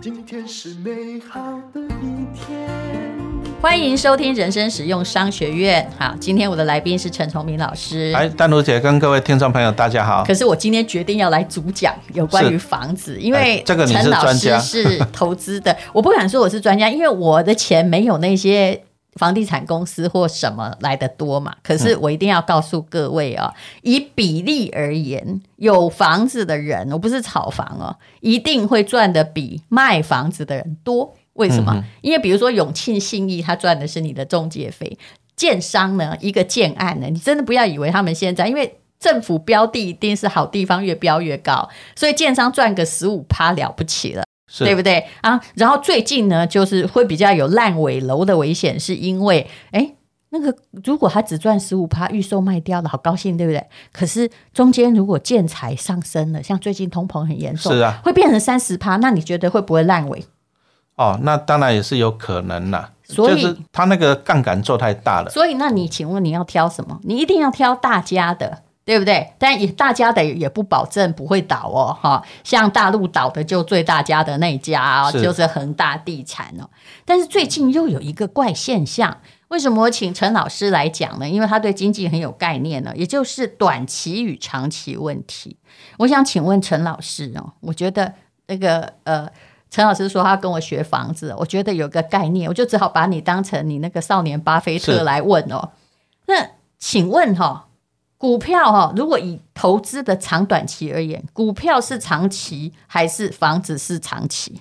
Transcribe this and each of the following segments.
今天是美好的一天。欢迎收听人生实用商学院。好，今天我的来宾是陈崇明老师。哎，丹如姐跟各位听众朋友，大家好。可是我今天决定要来主讲有关于房子，因为哎这个陈老师专家是投资的，我不敢说我是专家，因为我的钱没有那些房地产公司或什么来的多嘛。可是我一定要告诉各位啊，以比例而言，有房子的人，我不是炒房哦，一定会赚的比卖房子的人多。为什么？因为比如说永庆信义，他赚的是你的中介费。建商呢，一个建案呢，你真的不要以为他们现在，因为政府标的一定是好地方，越标越高，所以建商赚个十五趴了不起了。是对不对啊？然后最近呢，就是会比较有烂尾楼的危险，是因为哎，那个如果他只赚十五趴，预售卖掉了，好高兴，对不对？可是中间如果建材上升了，像最近通膨很严重，是啊，会变成三十趴，那你觉得会不会烂尾？哦，那当然也是有可能啦。所以就是他那个杠杆做太大了。所以，那你请问你要挑什么？你一定要挑大家的，对不对？但也大家的也不保证不会倒哦，哈。像大陆倒的就最大家的那一家哦，是就是恒大地产哦。但是最近又有一个怪现象，为什么我请陈老师来讲呢？因为他对经济很有概念呢，也就是短期与长期问题。我想请问陈老师哦，我觉得那个呃。陈老师说他跟我学房子，我觉得有个概念，我就只好把你当成你那个少年巴菲特是来问哦。那请问哈、股票哈、如果以投资的长短期而言，股票是长期还是房子是长期？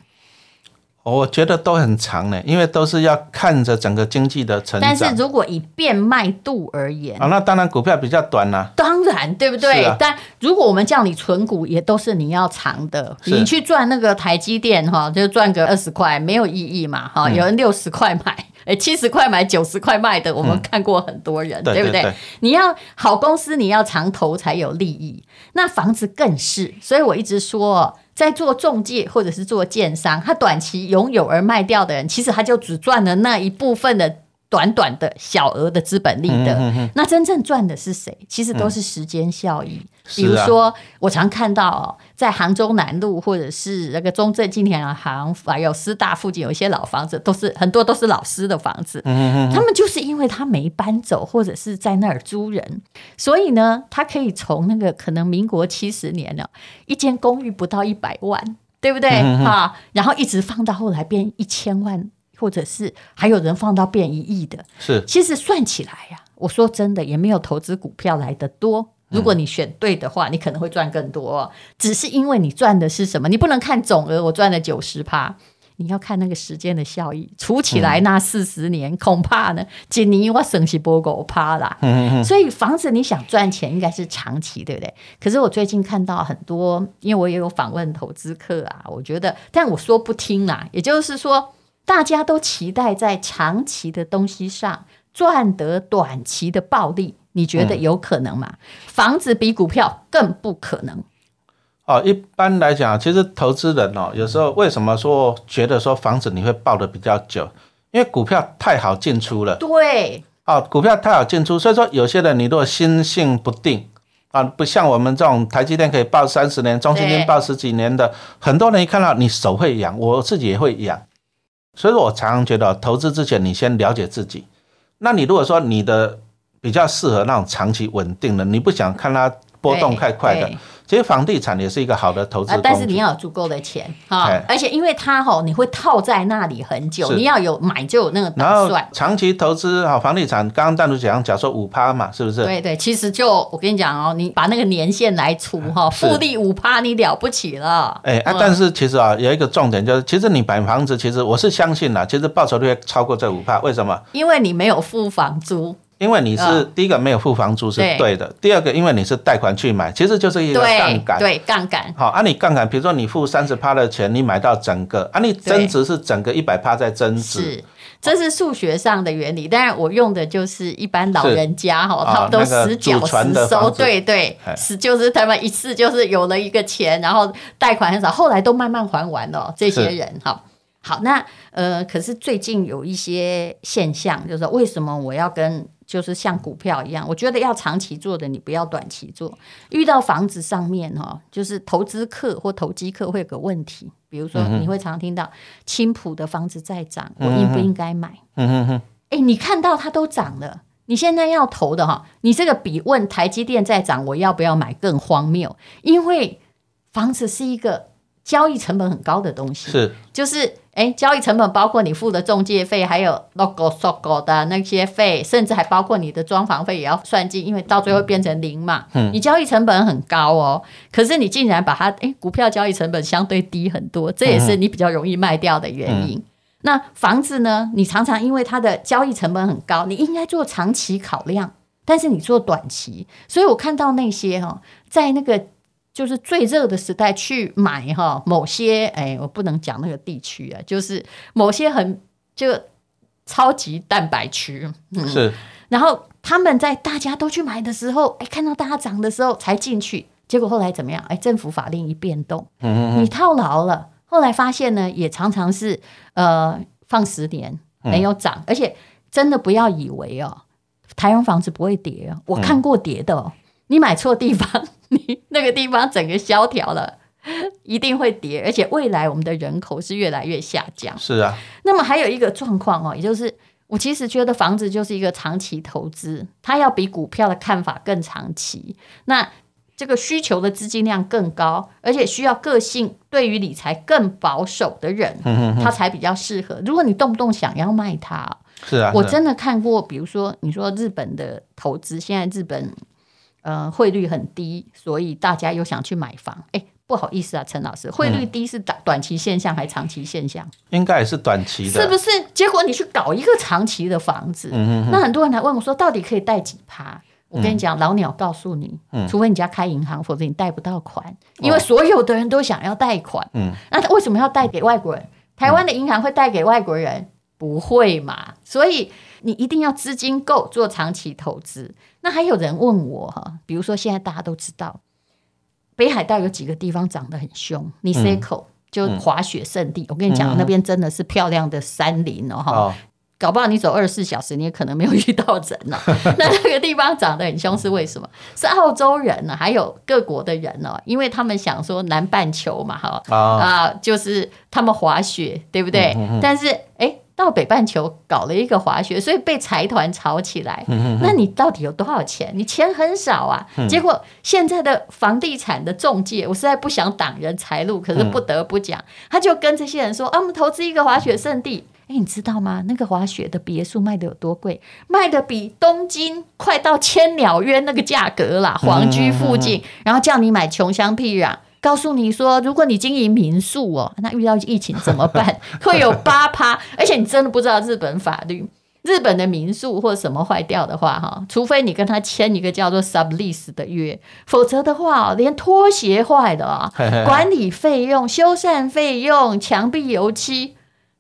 我觉得都很长呢，因为都是要看着整个经济的成长。但是如果以变卖度而言，啊，那当然股票比较短啦、当然，对不对？啊但如果我们叫你存股，也都是你要长的。你去赚那个台积电哈，就赚个二十块，没有意义嘛哈。嗯有人六十块买，哎，七十块买，九十块卖的，我们看过很多人，对不对你要好公司，你要长投才有利益。那房子更是，所以我一直说。在做中介或者是做建商，他短期拥有而卖掉的人，其实他就只赚了那一部分的短短的小额的资本利得。嗯那真正赚的是谁？其实都是时间效益。比如说，我常看到哦，在杭州南路或者是那个中正纪念行，还有师大附近有一些老房子，都是很多都是老师的房子。嗯他们就是因为他没搬走，或者是在那儿租人，所以呢，他可以从那个可能民国七十年了，一间公寓不到一百万，对不对？嗯哈、然后一直放到后来变一千万，或者是还有人放到变一亿的。是其实算起来呀、我说真的，也没有投资股票来的多。如果你选对的话，你可能会赚更多、哦。只是因为你赚的是什么，你不能看总额，我赚了九十趴，你要看那个时间的效益。除起来那四十年，恐怕呢，今年我省起波狗趴啦。所以房子你想赚钱，应该是长期，对不对？可是我最近看到很多，因为我也有访问投资客啊，我觉得，但我说不听啦，也就是说，大家都期待在长期的东西上赚得短期的暴利，你觉得有可能吗？房子比股票更不可能。哦，一般来讲，其实投资人哦，有时候为什么说觉得说房子你会抱的比较久？因为股票太好进出了。对，哦，股票太好进出，所以说有些人你如果心性不定啊，不像我们这种台积电可以报三十年，中信对金报十几年的，很多人一看到你手会痒，我自己也会痒，所以说我常常觉得投资之前你先了解自己。那你如果说你的比较适合那种长期稳定的，你不想看它波动太快的对，其实房地产也是一个好的投资。但是你要有足够的钱哈对，而且因为它哈，你会套在那里很久，你要有买就有那个然后打算。长期投资好房地产，刚刚单独讲，假如说五趴嘛，是不是？对对，其实就我跟你讲哦，你把那个年限来除哈，是复利五趴，你了不起了。哎啊，嗯但是其实啊，有一个重点就是，其实你买房子，其实我是相信啦，其实报酬率会超过这五趴。为什么？因为你没有付房租，因为你是、嗯。第一个没有付房租是对。对的，第二个因为你是贷款去买，其实就是一个对杠杆。对杠杆，好，啊，你杠杆，比如说你付三十趴的钱，你买到整个，啊，你增值是整个一百趴在增值。是，这是数学上的原理，当然我用的就是一般老人家哈，啊他们都那个实缴实收，对对哎，是就是他们一次就是有了一个钱，然后贷款很少，后来都慢慢还完了。这些人哈，好，那呃，可是最近有一些现象，就是说为什么我要跟就是像股票一样，我觉得要长期做的，你不要短期做。遇到房子上面哈，就是投资客或投机客会有个问题，比如说你会常听到青浦的房子在涨，我应不应该买？嗯哼哼，哎，你看到它都涨了，你现在要投的哈，你这个比问台积电在涨，我要不要买更荒谬？因为房子是一个交易成本很高的东西，是。就是哎，交易成本包括你付的中介费，还有 logo、logo 的那些费，甚至还包括你的装潢费也要算进，因为到最后变成零嘛。嗯，你交易成本很高哦，可是你竟然把它哎，股票交易成本相对低很多，这也是你比较容易卖掉的原因。那房子呢？你常常因为它的交易成本很高，你应该做长期考量，但是你做短期，所以我看到那些哈，在那个就是最热的时代去买哈某些哎，我不能讲那个地区啊，就是某些很就超级蛋白区，嗯、是。然后他们在大家都去买的时候，哎，看到大家涨的时候才进去，结果后来怎么样？哎，政府法令一变动，嗯你套牢了。后来发现呢，也常常是呃放十年没有涨，而且真的不要以为哦，台湾房子不会跌哦，我看过跌的哦。你买错地方，你那个地方整个萧条了，一定会跌，而且未来我们的人口是越来越下降。是啊，那么还有一个状况哦，也就是我其实觉得房子就是一个长期投资，它要比股票的看法更长期。那这个需求的资金量更高，而且需要个性对于理财更保守的人，他才比较适合。如果你动不动想要卖它，是啊，我真的看过，比如说你说日本的投资，现在日本呃汇率很低，所以大家又想去买房。哎，不好意思啊，陈老师，汇率低是短短期现象还是长期现象？应该也是短期的，是不是？结果你去搞一个长期的房子，那很多人来问我说，到底可以贷几趴？我跟你讲，老鸟告诉你，除非你家开银行，否则你贷不到款。因为所有的人都想要贷款，嗯那他为什么要贷给外国人？台湾的银行会贷给外国人？不会嘛？所以你一定要资金够做长期投资。那还有人问我哈，比如说现在大家都知道，北海道有几个地方长得很凶，你 C 口就滑雪圣地。我跟你讲，那边真的是漂亮的山林哦哈。搞不好你走二十四小时，你也可能没有遇到人呢。那那个地方长得很凶，是为什么？是澳洲人呢，还有各国的人啊，因为他们想说南半球嘛，哈啊，就是他们滑雪，对不对？但是哎，到北半球搞了一个滑雪，所以被财团炒起来。那你到底有多少钱？你钱很少啊。结果现在的房地产的中介，我实在不想挡人财路，可是不得不讲，他就跟这些人说：啊，我们投资一个滑雪圣地。哎，你知道吗？那个滑雪的别墅卖的有多贵？卖的比东京快到千鸟渊那个价格啦，皇居附近，然后叫你买穷乡僻壤，告诉你说，如果你经营民宿哦，那遇到疫情怎么办？会有八趴，而且你真的不知道日本法律，日本的民宿或什么坏掉的话，哈，除非你跟他签一个叫做 sublease 的约，否则的话，连拖鞋坏的啊，管理费用、修缮费用、墙壁油漆。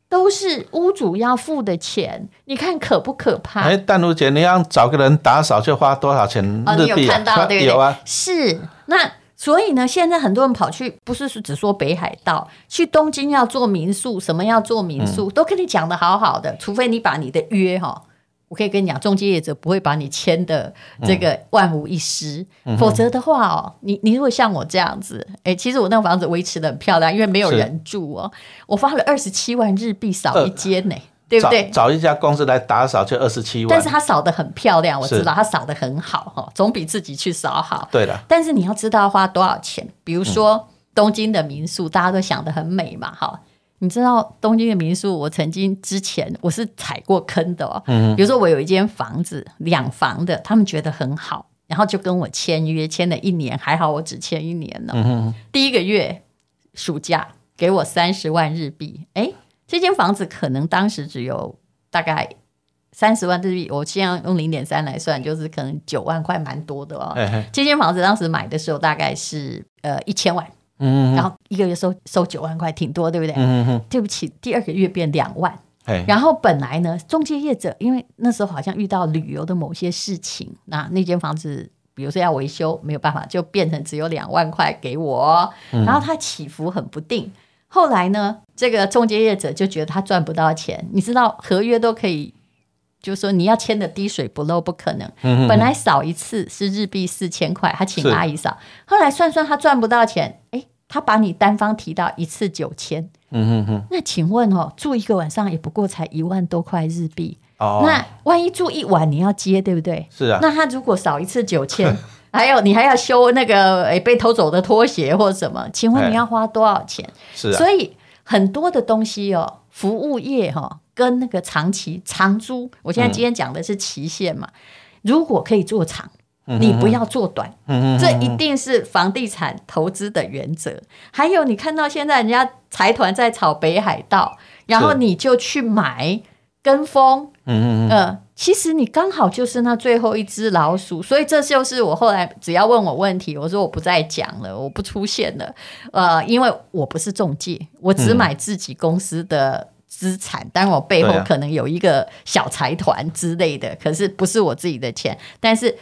都是屋主要付的钱，你看可不可怕？哎，淡如姐，你要找个人打扫，就花多少钱日币？有看到对不对？有啊。是那，所以呢，现在很多人跑去，不是只说北海道，去东京要做民宿，什么要做民宿，都跟你讲的好好的，除非你把你的约哈。我可以跟你讲，中介业者不会把你签的这个万无一失，否则的话哦，你你如果像我这样子，哎，其实我那个房子维持的很漂亮，因为没有人住哦，我花了二十七万日币扫一间呢，对不对？找一家公司来打扫就二十七万，但是他扫的很漂亮，我知道他扫的很好哈，总比自己去扫好。对的，但是你要知道花多少钱，比如说东京的民宿，大家都想的很美嘛，哈。你知道东京的民宿，我曾经之前我是踩过坑的哦。嗯，比如说我有一间房子两房的，他们觉得很好，然后就跟我签约，签了一年，还好我只签一年呢。嗯第一个月暑假给我三十万日币，哎，这间房子可能当时只有大概三十万日币，我现在用零点三来算，就是可能九万块，蛮多的哦。这间房子当时买的时候大概是呃一千万。嗯，然后一个月收收九万块，挺多，对不对？嗯哼，对不起，第二个月变两万。然后本来呢，中介业者因为那时候好像遇到旅游的某些事情，那那间房子，比如说要维修，没有办法，就变成只有两万块给我。然后它起伏很不定。后来呢，这个中介业者就觉得他赚不到钱，你知道合约都可以就是说你要签的滴水不漏，不可能。嗯本来扫一次是日币四千块，他请阿姨扫，后来算算他赚不到钱，哎，他把你单方提到一次九千，嗯哼哼，那请问哦，住一个晚上也不过才一万多块日币，哦，那万一住一晚你要接，对不对？是啊，那他如果少一次九千，还有你还要修那个诶被偷走的拖鞋或什么，请问哎你要花多少钱？是啊，所以很多的东西哦，服务业哈、哦、跟那个长期长租，我现在今天讲的是期限嘛，如果可以做长。你不要做短，嗯这一定是房地产投资的原则。还有，你看到现在人家财团在炒北海道，然后你就去买跟风，嗯嗯嗯，呃，其实你刚好就是那最后一只老鼠，所以这就是我后来只要问我问题，我说我不再讲了，我不出现了，呃，因为我不是中介，我只买自己公司的资产，当然我背后可能有一个小财团之类的，可是不是我自己的钱，但是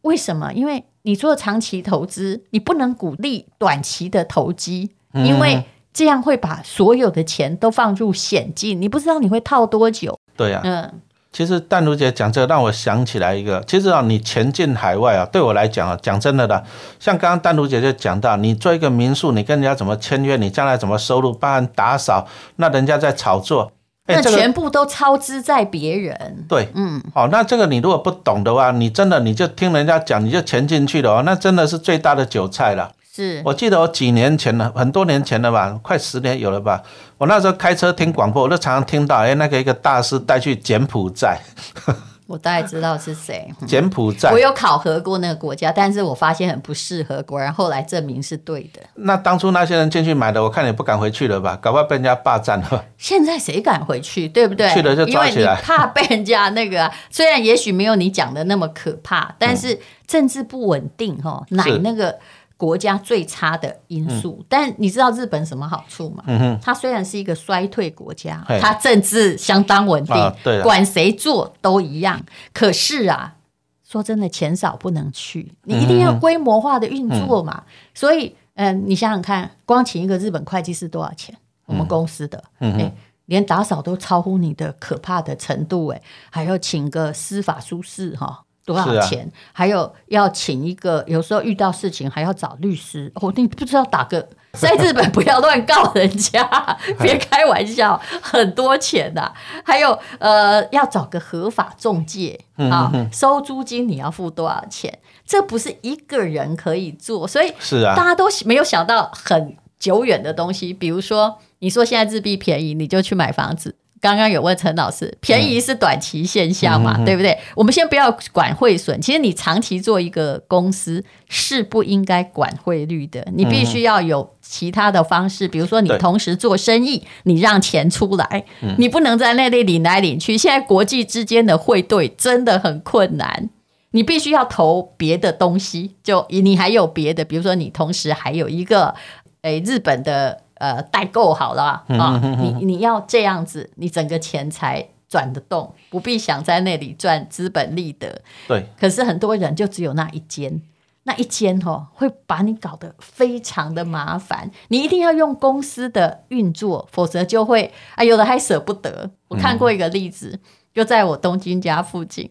为什么？因为你做长期投资，你不能鼓励短期的投机，因为这样会把所有的钱都放入险境，你不知道你会套多久，对啊。嗯。其实淡如姐讲这个让我想起来一个，其实啊，你前进海外啊，对我来讲啊，讲真的的，像刚刚淡如姐就讲到，你做一个民宿，你跟人家怎么签约，你将来怎么收入，包含打扫，那人家在炒作，哎，那全部都超支在别人。对，嗯，好、那这个你如果不懂的话，你真的你就听人家讲，你就潜进去了哦，那真的是最大的韭菜了。是我记得我几年前了，很多年前了吧，快十年有了吧。我那时候开车听广播，我就常常听到，哎，那个一个大师带去柬埔寨，我大概知道是谁。嗯柬埔寨我。有考核过那个国家，但是我发现很不适合，果然后来证明是对的。那当初那些人进去买的，我看也不敢回去了吧，搞不好被人家霸占了。现在谁敢回去，对不对？去了就抓起来怕被人家那个、啊，虽然也许没有你讲的那么可怕，但是政治不稳定哈，乃是那个国家最差的因素。但你知道日本什么好处吗？嗯哼，它虽然是一个衰退国家，它政治相当稳定，啊对管谁做都一样。可是啊，说真的，钱少不能去，你一定要规模化的运作嘛。所以，嗯、你想想看，光请一个日本会计师多少钱？我们公司的，嗯连打扫都超乎你的可怕的程度，哎，还要请个司法书士哈。多少钱？还有要请一个，有时候遇到事情还要找律师。哦，你不知道打个 在日本不要乱告人家，别开玩笑，很多钱呐、还有呃，要找个合法中介嗯啊，收租金你要付多少钱？这不是一个人可以做，所以是啊大家都没有想到很久远的东西，比如说你说现在日币便宜，你就去买房子。刚刚有问陈老师，便宜是短期现象嘛，对不对？我们先不要管汇损，其实你长期做一个公司是不应该管汇率的，你必须要有其他的方式，比如说你同时做生意，你让钱出来，你不能在那里领来领去。现在国际之间的汇兑真的很困难。你必须要投别的东西，就你还有别的，比如说你同时还有一个，诶，日本的呃代购好了啊，你你要这样子，你整个钱才转得动，不必想在那里赚资本利得。对，可是很多人就只有那一间，那一间哦，会把你搞得非常的麻烦。你一定要用公司的运作，否则就会啊，有的还舍不得。我看过一个例子，就在我东京家附近，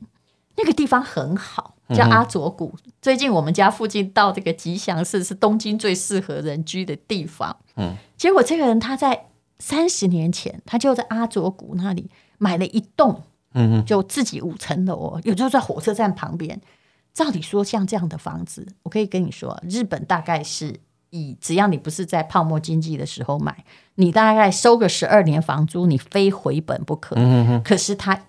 那个地方很好，叫阿佐谷。最近我们家附近到这个吉祥寺，是东京最适合人居的地方。嗯，结果这个人他在三十年前，他就在阿佐谷那里买了一栋。嗯嗯，就自己五层楼哦，有就在火车站旁边。照理说，像这样的房子，我可以跟你说，日本大概是以只要你不是在泡沫经济的时候买，你大概收个十二年房租，你非回本不可。可是他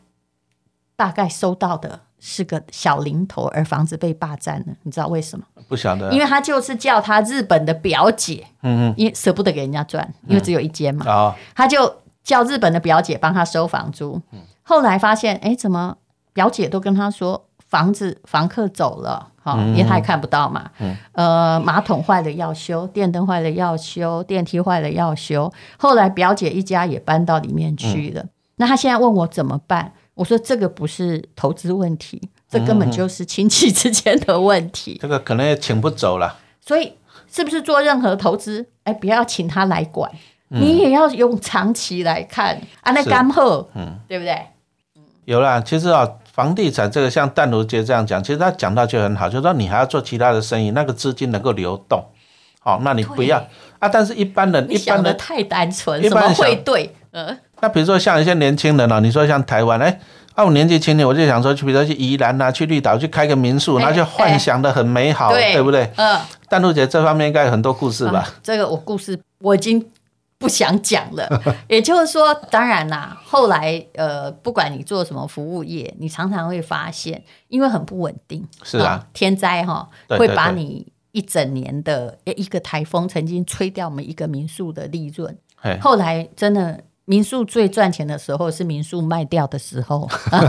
大概收到的是个小零头，而房子被霸占了，你知道为什么？不晓得，因为他就是叫他日本的表姐，嗯嗯因为舍不得给人家赚，因为只有一间嘛嗯，，哦，他就叫日本的表姐帮他收房租。后来发现，哎，怎么表姐都跟他说房子房客走了，哈、因为他也看不到嘛。呃，马桶坏了要修，电灯坏了要修，电梯坏了要修。后来表姐一家也搬到里面去了。那他现在问我怎么办？我说这个不是投资问题，这根本就是亲戚之间的问题。这个可能也请不走了。所以是不是做任何投资，哎，不要请他来管，你也要用长期来看啊，那干后，嗯，对不对？有啦，其实啊、房地产这个像淡如姐这样讲，其实他讲到就很好，就是说你还要做其他的生意，那个资金能够流动。好、那你不要啊。但是一般人，一般人，太单纯，什么一般人会对？呃，那比如说像一些年轻人哦，你说像台湾，哎，啊，我年纪轻轻，我就想说去，比如说去宜兰啊，去绿岛去开个民宿，哎然后就幻想的很美好，对对不对？嗯，但露姐这方面应该有很多故事吧？啊这个我故事我已经不想讲了。也就是说，当然啦，后来呃，不管你做什么服务业，你常常会发现，因为很不稳定，是啊哦天灾哈会把你一整年的诶一个台风曾经吹掉我们一个民宿的利润。嘿，后来真的。民宿最赚钱的时候是民宿卖掉的时候，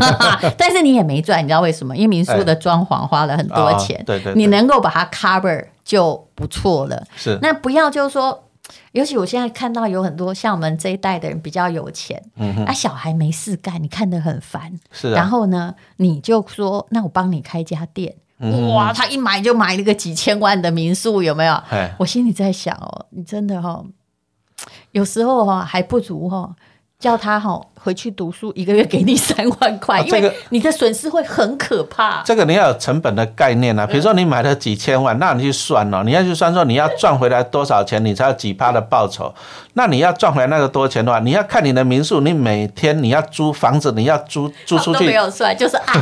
但是你也没赚，你知道为什么？因为民宿的装潢花了很多哦钱，对对对你能够把它 cover 就不错了。是那不要就是说，尤其我现在看到有很多像我们这一代的人比较有钱，嗯啊，小孩没事干，你看得很烦，是啊，然后呢，你就说，那我帮你开家店。嗯哇，他一买就买了个几千万的民宿，有没有？哎，我心里在想哦，你真的哈、哦，有时候哈、还不如哈、叫他哈、回去读书，一个月给你三万块，因为你的损失会很可怕。这个你要有成本的概念啊。比如说你买了几千万，那你去算哦，你要去算说你要赚回来多少钱，你才有几趴的报酬。那你要赚回来那个多钱的话，你要看你的民宿，你每天你要租房子，你要租租出去没，有算，就是爱。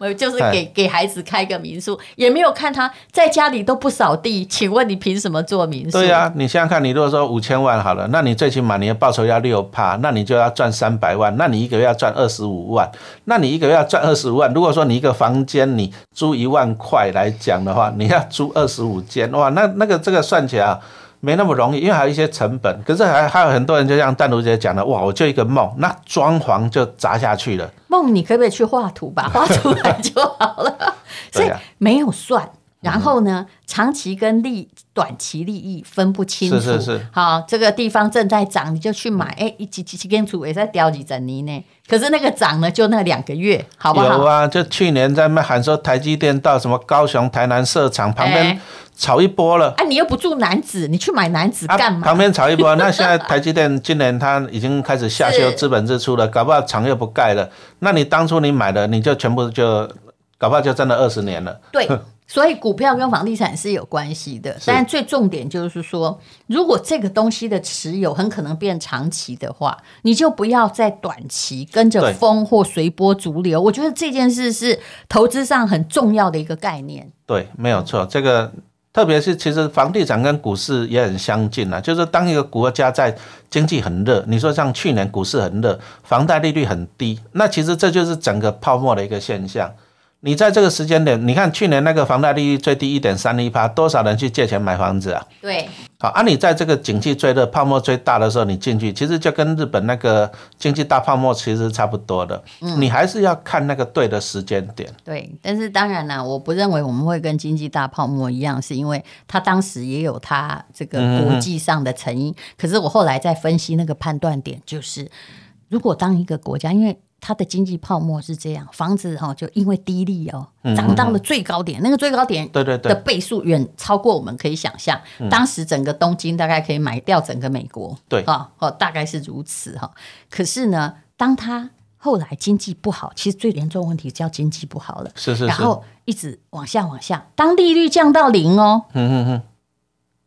我就是给给孩子开个民宿，也没有看他在家里都不扫地，请问你凭什么做民宿？对呀、你想想看，你如果说五千万好了，那你最起码你的报酬要六趴，那你就要赚三百万，那你一个月要赚二十五万，那你一个月要赚二十五万。如果说你一个房间你租一万块来讲的话，你要租二十五间，哇，那那个这个算起来啊。没那么容易，因为还有一些成本。可是还还有很多人就像淡如姐讲的，哇，我就一个梦，那装潢就砸下去了。梦，你可不可以去画图吧？画出来就好了。所以没有算，然后呢，长期跟利短期利益分不清楚。是是是好，这个地方正在涨，你就去买。哎，一几几几根土也在掉几整泥呢？可是那个涨呢，就那两个月，好不好？有啊，就去年在那喊说台积电到什么高雄、台南设厂旁边哎炒一波了。啊，你又不住南子，你去买南子啊干嘛？旁边炒一波，那现在台积电今年它已经开始下修资本支出了，搞不好厂又不盖了。那你当初你买的，你就全部就搞不好就真的二十年了。对，所以股票跟房地产是有关系的，但最重点就是说，如果这个东西的持有很可能变长期的话，你就不要在短期跟着风或随波逐流。我觉得这件事是投资上很重要的一个概念。对，没有错。这个特别是其实房地产跟股市也很相近啊，就是当一个国家在经济很热，你说像去年股市很热，房贷利率很低，那其实这就是整个泡沫的一个现象。你在这个时间点，你看去年那个房贷利率最低一点三一趴，多少人去借钱买房子啊？对，好，啊，你在这个景气最热、泡沫最大的时候，你进去，其实就跟日本那个经济大泡沫其实差不多的。嗯你还是要看那个对的时间点。对，但是当然啦，我不认为我们会跟经济大泡沫一样，是因为它当时也有它这个国际上的成因。可是我后来在分析那个判断点，就是如果当一个国家，因为它的经济泡沫是这样，房子哈、就因为低利哦，涨到了最高点，那个最高点对对对的倍数远超过我们可以想象。当时整个东京大概可以买掉整个美国，对哈哦，大概是如此哈。可是呢，当它后来经济不好，其实最严重的问题叫经济不好了。是是是，然后一直往下往下，当利率降到零哦，嗯嗯嗯，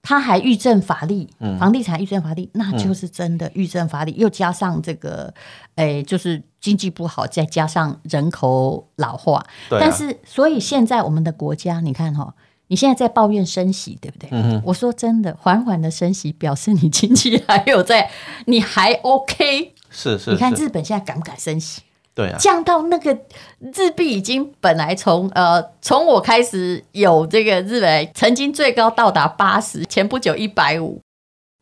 它还预证法力，房地产预证法力，那就是真的预证法力，又加上这个，诶，就是经济不好，再加上人口老化，但是所以现在我们的国家，你看哈、你现在在抱怨升息，对不对？嗯我说真的，缓缓的升息表示你经济还有在，你还 OK。是是你看，日本现在敢不敢升息？对啊，降到那个日币已经本来从呃从我开始有这个日本曾经最高到达八十，前不久一百五，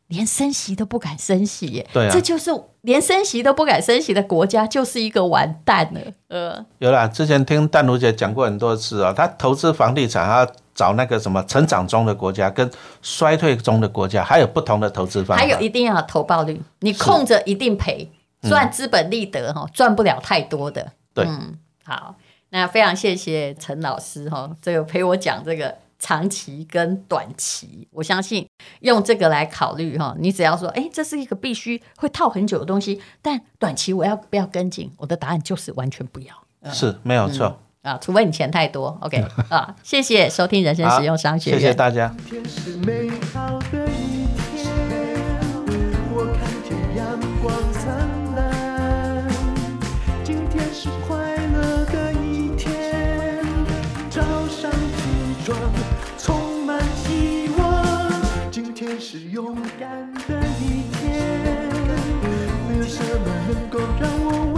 连升息都不敢升息耶，对啊。这就是连升息都不敢升息的国家，就是一个完蛋了。呃，有啦，之前听淡如姐讲过很多次哦，她投资房地产，她找那个什么成长中的国家跟衰退中的国家，还有不同的投资方法。还有一定要有投报率，你空着一定赔，赚资本利得哈，赚不了太多的。对嗯，好，那非常谢谢陈老师哈，这个陪我讲这个长期跟短期。我相信用这个来考虑哈，你只要说，哎，这是一个必须会套很久的东西，但短期我要不要跟进？我的答案就是完全不要是没有错。啊，除非你钱太多。OK 啊，谢谢收听人生实用商学院，谢谢大家。今天是美好的一天，我看见阳光灿是快乐的一天。早上起床充满希望今天是勇敢的一天。没有什么能够让我